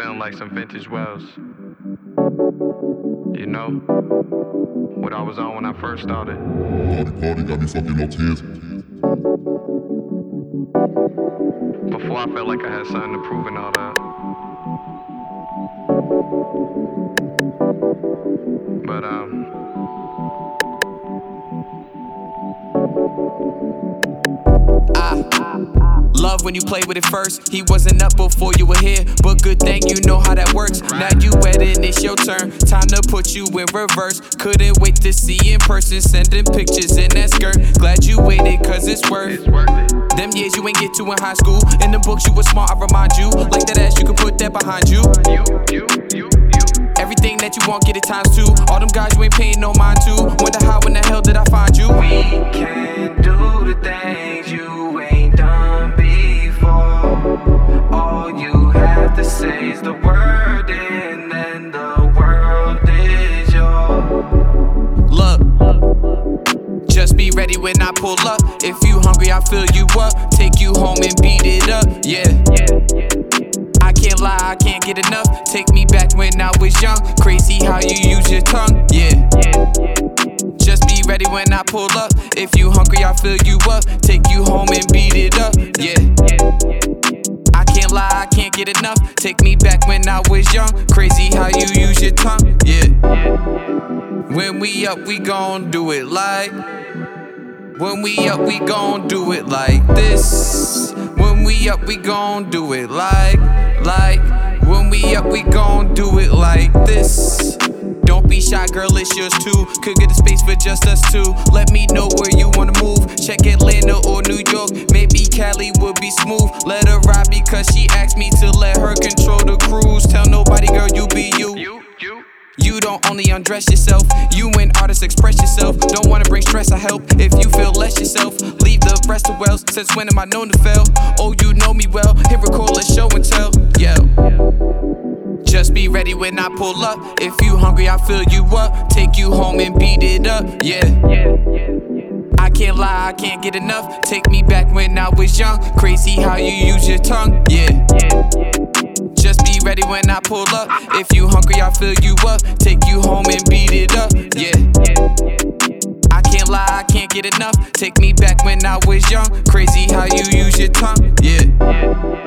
feeling like some vintage wells. You know, what I was on when I first started. Party, party, got me fucking up tears. Before I felt like I had something to prove and all that. Love when you play with it first. He wasn't up before you were here, but good thing you know how that works. Now you wet it's your turn. Time to put you in reverse. Couldn't wait to see in person, sending pictures in that skirt. Glad you waited, cause it's worth. it's worth it. Them years you ain't get to in high school. In the books you were smart, I remind you. Like that ass, you can put that behind you. You, you, you. Everything that you want, get it times two. All them guys you ain't paying no mind to. Wonder how in the hell did I find you? We can do the things ready when I pull up. If you hungry, I fill you up. Take you home and beat it up. Yeah. I can't lie, I can't get enough. Take me back when I was young. Crazy how you use your tongue. Yeah. Just be ready when I pull up. If you hungry, I fill you up. Take you home and beat it up. Yeah. I can't lie, I can't get enough. Take me back when I was young. Crazy how you use your tongue. Yeah. When we up, we gon' do it like. When we up, we gon' do it like this. When we up, we gon' do it like, like. When we up, we gon' do it like this. Don't be shy, girl, it's yours too. Could get a space for just us two. Let me know where you wanna move. Check Atlanta or New York. Maybe Cali would be smooth. Let her ride because she asked me to let her control the cruise. Tell nobody, girl, you be you. You, don't only undress yourself, you and artists express yourself. Don't wanna bring stress, I help. If you feel less yourself, leave the rest to wells. Since when am I known to fail? Oh, you know me well. Hit record, let's show and tell. Yeah. Just be ready when I pull up. If you hungry, I fill you up. Take you home and beat it up. Yeah. I can't lie, I can't get enough. Take me back when I was young. Crazy how you use your tongue. Yeah. Ready when I pull up. If you hungry, I'll fill you up. Take you home and beat it up. Yeah. I can't lie, I can't get enough. Take me back when I was young. Crazy how you use your tongue. Yeah.